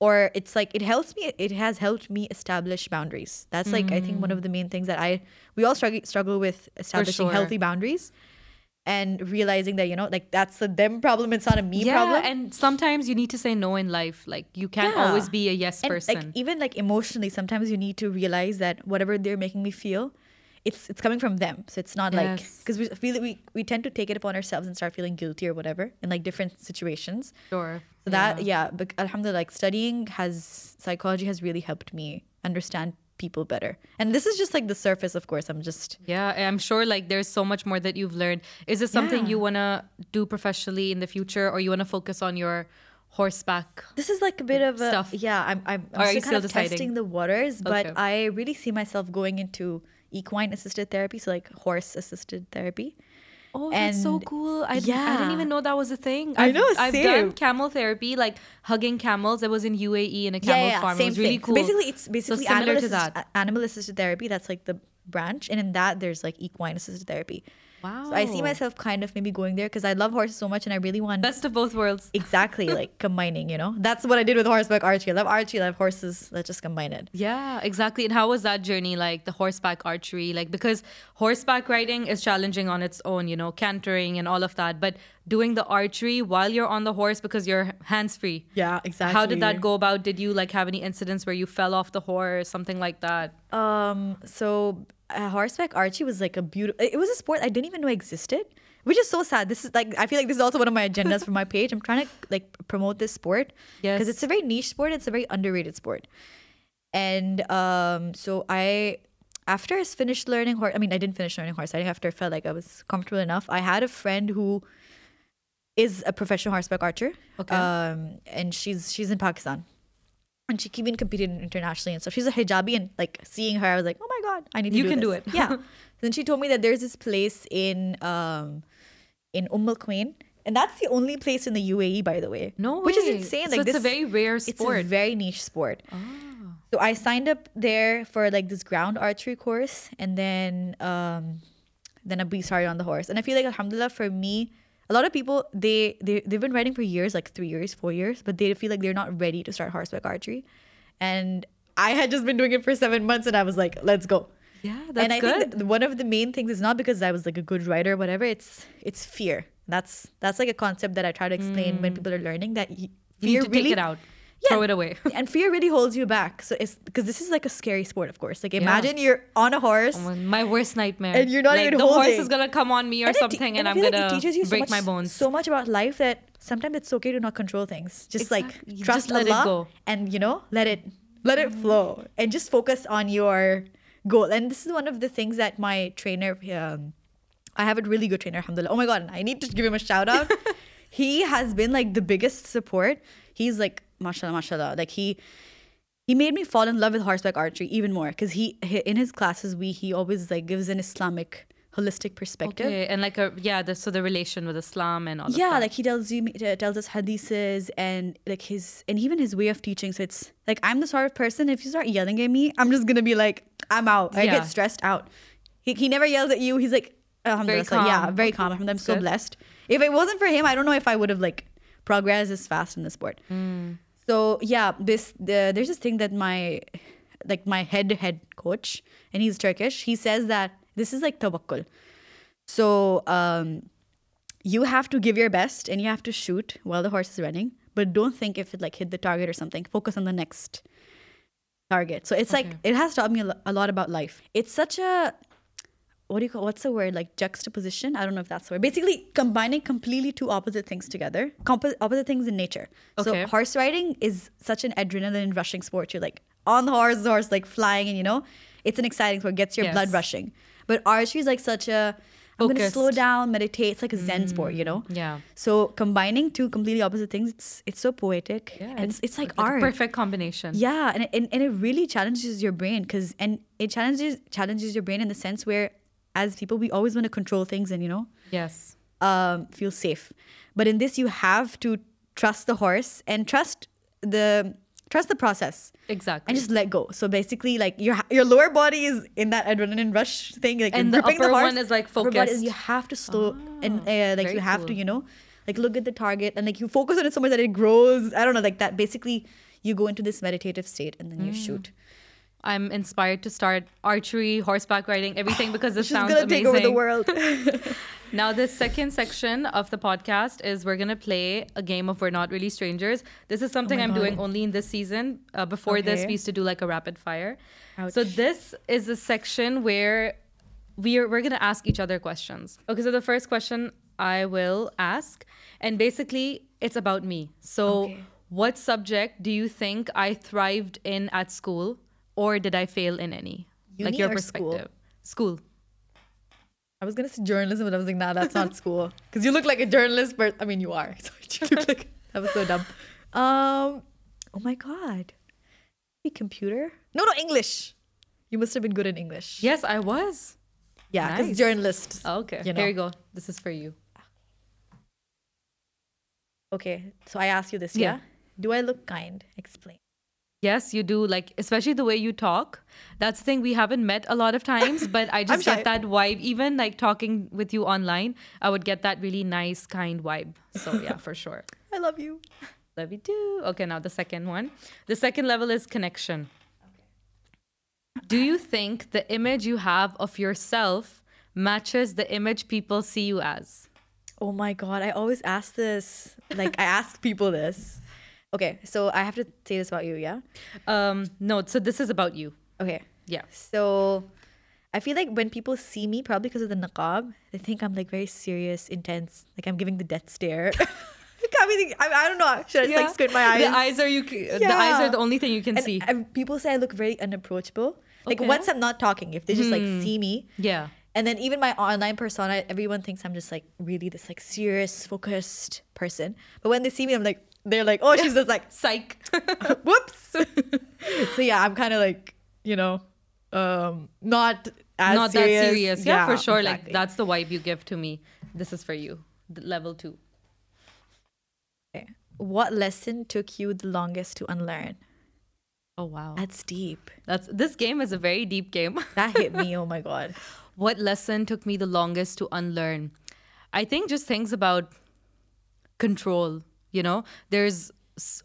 or it's like it helps me it has helped me establish boundaries that's like i think one of the main things that i we all struggle struggle with establishing sure. healthy boundaries and realizing that you know like that's a them problem it's not a me yeah, problem and sometimes you need to say no in life. Like you can't Yeah. always be a yes and person. like even like emotionally sometimes you need to realize that whatever they're making me feel it's it's coming from them so it's not like because we feel we we tend to take it upon ourselves and start feeling guilty or whatever in like different situations sure. So that yeah, but alhamdulillah, like studying has psychology has really helped me understand people better. And this is just like the surface, of course. I'm just Yeah, I'm sure like there's so much more that you've learned. Is this something Yeah. you want to do professionally in the future or you want to focus on your horseback? this is like a bit of a Stuff. yeah. I'm I'm, I'm you still kind still of testing the waters, but Okay. I really see myself going into equine assisted therapy, so like horse assisted therapy. Oh, that's so cool. I, I didn't even know that was a thing. I I've, know, I've same. done camel therapy, like hugging camels. I was in UAE in a camel farm. it was really thing. cool. Basically, it's basically similar animal, to that. animal assisted therapy. That's like the branch, and in that there's like equine assisted therapy. Wow. So I see myself kind of maybe going there because I love horses so much, and I really want Best of both worlds. exactly like combining you know that's what i did with horseback archery i love archery i love horses let's just combine it Yeah, exactly. And how was that journey like the horseback archery? Like because horseback riding is challenging on its own, you know, cantering and all of that, but doing the archery while you're on the horse because you're hands free. yeah exactly How did that go about? Did you like have any incidents where you fell off the horse, something like that? um so uh, horseback archery was like a beautiful it was a sport i didn't even know existed which is so sad this is like i feel like this is also one of my agendas for my page i'm trying to like promote this sport Yes. because it's a very niche sport it's a very underrated sport and um so i after I finished learning horse, I mean, I didn't finish learning horse riding after I felt like I was comfortable enough. I had a friend who is a professional horseback archer. Okay. Um, and she's she's in Pakistan. And she even competed internationally and stuff. She's a hijabi and like seeing her, I was like, oh my God, I need to You do can do it. yeah. Then she told me that there's this place in um in Umm Al Quwain. And that's the only place in the UAE, by the way. No way. Which is insane. So Like it's a very rare It's a sport. very niche sport. Ah. So I signed up there for like this ground archery course, and then um, then we started on the horse. And I feel like Alhamdulillah for me, a lot of people they they they've been riding for years, like three years, four years, but they feel like they're not ready to start horseback archery. And I had just been doing it for seven months, and I was like, let's go. Yeah, that's and I good. think that one of the main things is not because I was like a good rider or whatever. It's it's fear. That's that's like a concept that I try to explain when mm. people are learning that fear really take it out. Yeah. Throw it away. and fear really holds you back. So it's because this is like a scary sport, of course. Like imagine you're on a horse. My worst nightmare. And you're not like, even the horse is gonna come on me or And it te- something, and, I I'm like gonna you so break much, my bones. So much about life that sometimes it's okay to not control things. Just Exactly. like trust just Allah and you know let it let it flow and just focus on your goal. And this is one of the things that my trainer. Um, I have a really good trainer, alhamdulillah. Oh my god, I need to give him a shout out. he has been like the biggest support. He's like, mashallah, mashallah. Like he he made me fall in love with horseback archery even more because he, he in his classes we he always like gives an Islamic holistic perspective. Okay, and like a yeah, the, so the relation with Islam and all. yeah that. like he tells you uh, tells us hadiths and like his and even his way of teaching so it's like i'm the sort of person if you start yelling at me i'm just gonna be like i'm out i Yeah. get stressed out he, he never yells at you he's like alhamdulillah, so yeah very Okay, calm i'm so good. blessed if it wasn't for him i don't know if i would have like progressed is fast in the sport. Hmm. so yeah this the, there's this thing that my like my head head coach and he's turkish he says that this is like tawakkul. So um you have to give your best and you have to shoot while the horse is running but don't think if it like hit the target or something focus on the next target. So it's like it has taught me a lot about life. It's such a what do you call what's the word like juxtaposition? I don't know if that's the word. Basically combining completely two opposite things together. Compo- opposite things in nature. Okay. so horse riding is such an adrenaline rushing sport. You're like on the horse the horse like flying and you know it's an exciting sport. Gets your blood rushing. But archery is like such a i'm gonna slow down meditate. It's like a zen mm-hmm. sport you know? Yeah, so combining two completely opposite things it's it's so poetic. Yeah, and it's, it's like, a art. perfect combination. yeah and it, and, and it really challenges your brain because and it challenges challenges your brain in the sense where as people we always want to control things and you know Yes. um, feel safe but in this you have to trust the horse and trust the trust the process Exactly. and just let go so basically like your your lower body is in that adrenaline rush thing like And the upper horse, one is, like, upper body is- focused. you have to slow and uh, like you have to you know like look at the target and like you focus on it so much that it grows i don't know like that basically you go into this meditative state and then Mm. you shoot I'm inspired to start archery, horseback riding, everything because this She's sounds gonna amazing. take over the world. Now, the second section of the podcast is we're gonna play a game of We're Not Really Strangers. This is something my I'm God. doing only in this season. Uh, before this, we used to do like a rapid fire. Ouch. So this is a section where we're we're gonna ask each other questions. Okay, so the first question I will ask, and basically it's about me. So, Okay. what subject do you think I thrived in at school, or did I fail in any? like your or school? perspective. School. I was gonna say journalism, but I was like, nah, that's not school. Because you look like a journalist, but I mean, you are. So you look like that was so dumb. Um, oh my god, Maybe computer? No, no, English. You must have been good in English. Yes, I was. yeah, because nice. journalist. Oh, okay. You Here know. you go. This is for you. Okay, so I ask you this. Yeah. Yeah. Do I look kind? Explain. Yes, you do. Like, especially the way you talk. That's the thing. We haven't met a lot of times, but I just get that vibe. Even like talking with you online, I would get that really nice, kind vibe. So, yeah, for sure. I love you. Love you too. Okay, now the second one. The second level is connection. Do you think the image you have of yourself matches the image people see you as? Oh my god, I always ask this. Like I ask people this. Okay, so I have to say this about you, yeah? Um, no, so this is about you. Okay. Yeah. So I feel like when people see me, probably because of the niqab, they think I'm like very serious, intense. Like I'm giving the death stare. I mean, I, I don't know. Should I just, like squint my eyes? The eyes are you. The eyes are the only thing you can and, see. and people say I look very unapproachable. Like Okay. once I'm not talking, if they just like see me, yeah. and then even my online persona, everyone thinks I'm just like really this like serious, focused person. But when they see me, I'm like, they're like, oh, she's just like, Psych. whoops. so yeah, I'm kind of like, you know, um, not as Not serious. that serious. Yeah, for sure. Like that's the vibe you give to me. This is for you. Level two. Okay. What lesson took you the longest to unlearn? Oh wow. That's deep. That's this game is a very deep game. That hit me. Oh my god. what lesson took me the longest to unlearn? I think just things about control. You know, there's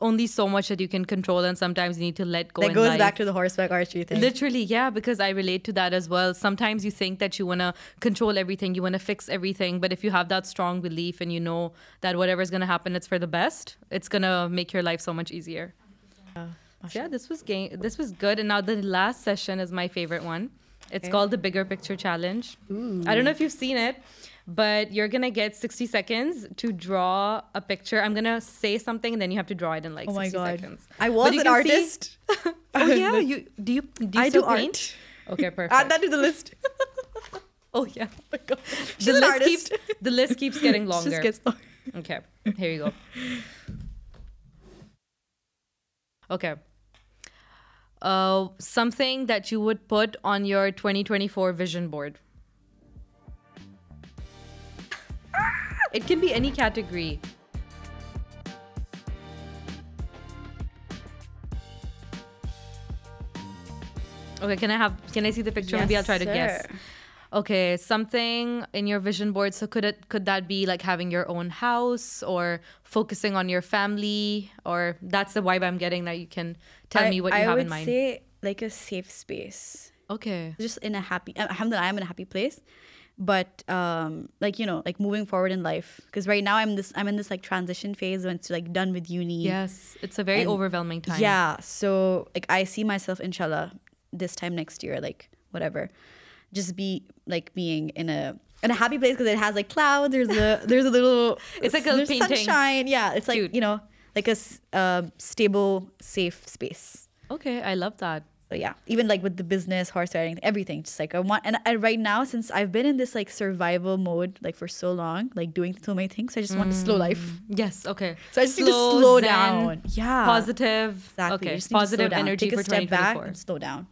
only so much that you can control, and sometimes you need to let go. That goes life. back to the horseback archery thing. Literally, yeah, because I relate to that as well. Sometimes you think that you want to control everything, you want to fix everything, but if you have that strong belief and you know that whatever's going to happen, it's for the best, it's going to make your life so much easier. So yeah, this was game. This was good, and now the last session is my favorite one. It's Okay. called the Bigger Picture Challenge. I don't know if you've seen it, but you're gonna get 60 seconds to draw a picture. I'm gonna say something, and then you have to draw it in like oh 60 my god. seconds. I was an can see- artist. Oh yeah, you do you do you I do paint? art. Okay, perfect. Add that to the list. oh yeah. oh my god. She's The an list artist. keeps the list keeps getting longer. Just gets longer. Okay, here you go. Okay. Uh, something that you would put on your 2024 vision board. It can be any category. Okay, can I have can I see the picture? Maybe I'll try to guess. Okay, something in your vision board. So could it could that be like having your own house or focusing on your family or that's the vibe I'm getting that you can tell I, me what you I have in mind. I would say like a safe space. okay. Just in a happy. Uh, alhamdulillah, I'm in a happy place. But um, like you know, like moving forward in life, because right now I'm this, I'm in this like transition phase when it's like done with uni. Yes, it's a very And- overwhelming time. Yeah. So like I see myself, inshallah, this time next year, like whatever, just be like being in a in a happy place because it has like clouds. There's a there's a little It's like a there's painting. sunshine. Yeah. It's like Cute. you know like a uh, stable, safe space. Okay, I love that. So yeah, even like with the business, horse riding, everything. Just like I want, and I, right now since I've been in this like survival mode like for so long, like doing so many things, I just want a slow life. Yes, okay. So I just need to slow zen, down. Yeah. Positive. Exactly. Okay, You just need to slow positive energy Take for a step back 2024. and slow down.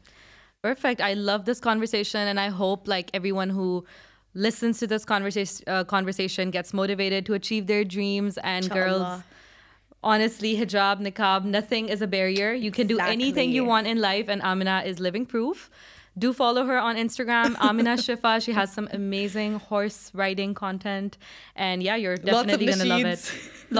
Perfect. I love this conversation, and I hope like everyone who listens to this conversation uh, conversation gets motivated to achieve their dreams. And girls, Inshallah. Honestly, hijab, niqab, nothing is a barrier. You can do anything you want in life, and Aamina is living proof. Do follow her on Instagram, Aamina Shifa. She has some amazing horse riding content, and yeah, you're definitely gonna love it.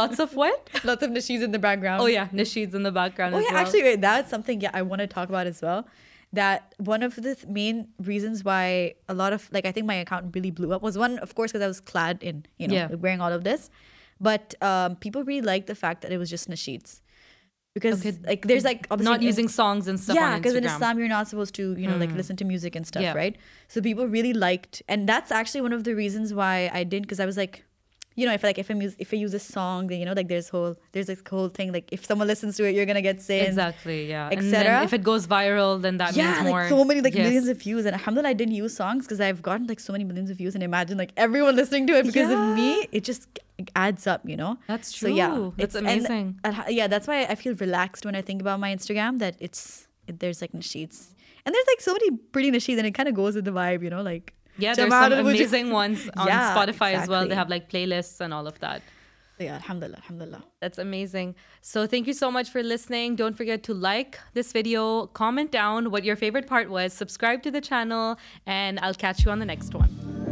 Lots of what? Lots of nasheeds in the background. Oh yeah, nasheeds in the background. Oh as yeah, well. actually, wait, that's something yeah I want to talk about as well. That one of the th- main reasons why a lot of like I think my account really blew up was one, of course, because I was clad in you know Yeah. like, wearing all of this, but um, people really liked the fact that it was just nasheeds because Okay. like there's like obviously not in- using songs and stuff yeah, because in Hmm. Islam you're not supposed to, you know, like listen to music and stuff, Yeah. right? So people really liked, and that's actually one of the reasons why I didn't, because I was like, you know, if like if I use if I use a song, then you know, like there's whole there's this whole thing like if someone listens to it, you're gonna get sins. Exactly, yeah. et cetera. if it goes viral, then that Yeah, means like more. so many like Yes. millions of views, and alhamdulillah, I didn't use songs because I've gotten like so many millions of views, and imagine like everyone listening to it because Yeah. of me, it just adds up, you know. That's true. So yeah. That's it's- amazing. and yeah, that's why I feel relaxed when I think about my Instagram. That it's it, there's like nasheeds, and there's like so many pretty nasheeds, and it kind of goes with the vibe, you know, like Yeah, there's some amazing ones on Yeah, Spotify as well. They have like playlists and all of that. Yeah, alhamdulillah, alhamdulillah. That's amazing. So thank you so much for listening. Don't forget to like this video, comment down what your favorite part was, subscribe to the channel, and I'll catch you on the next one.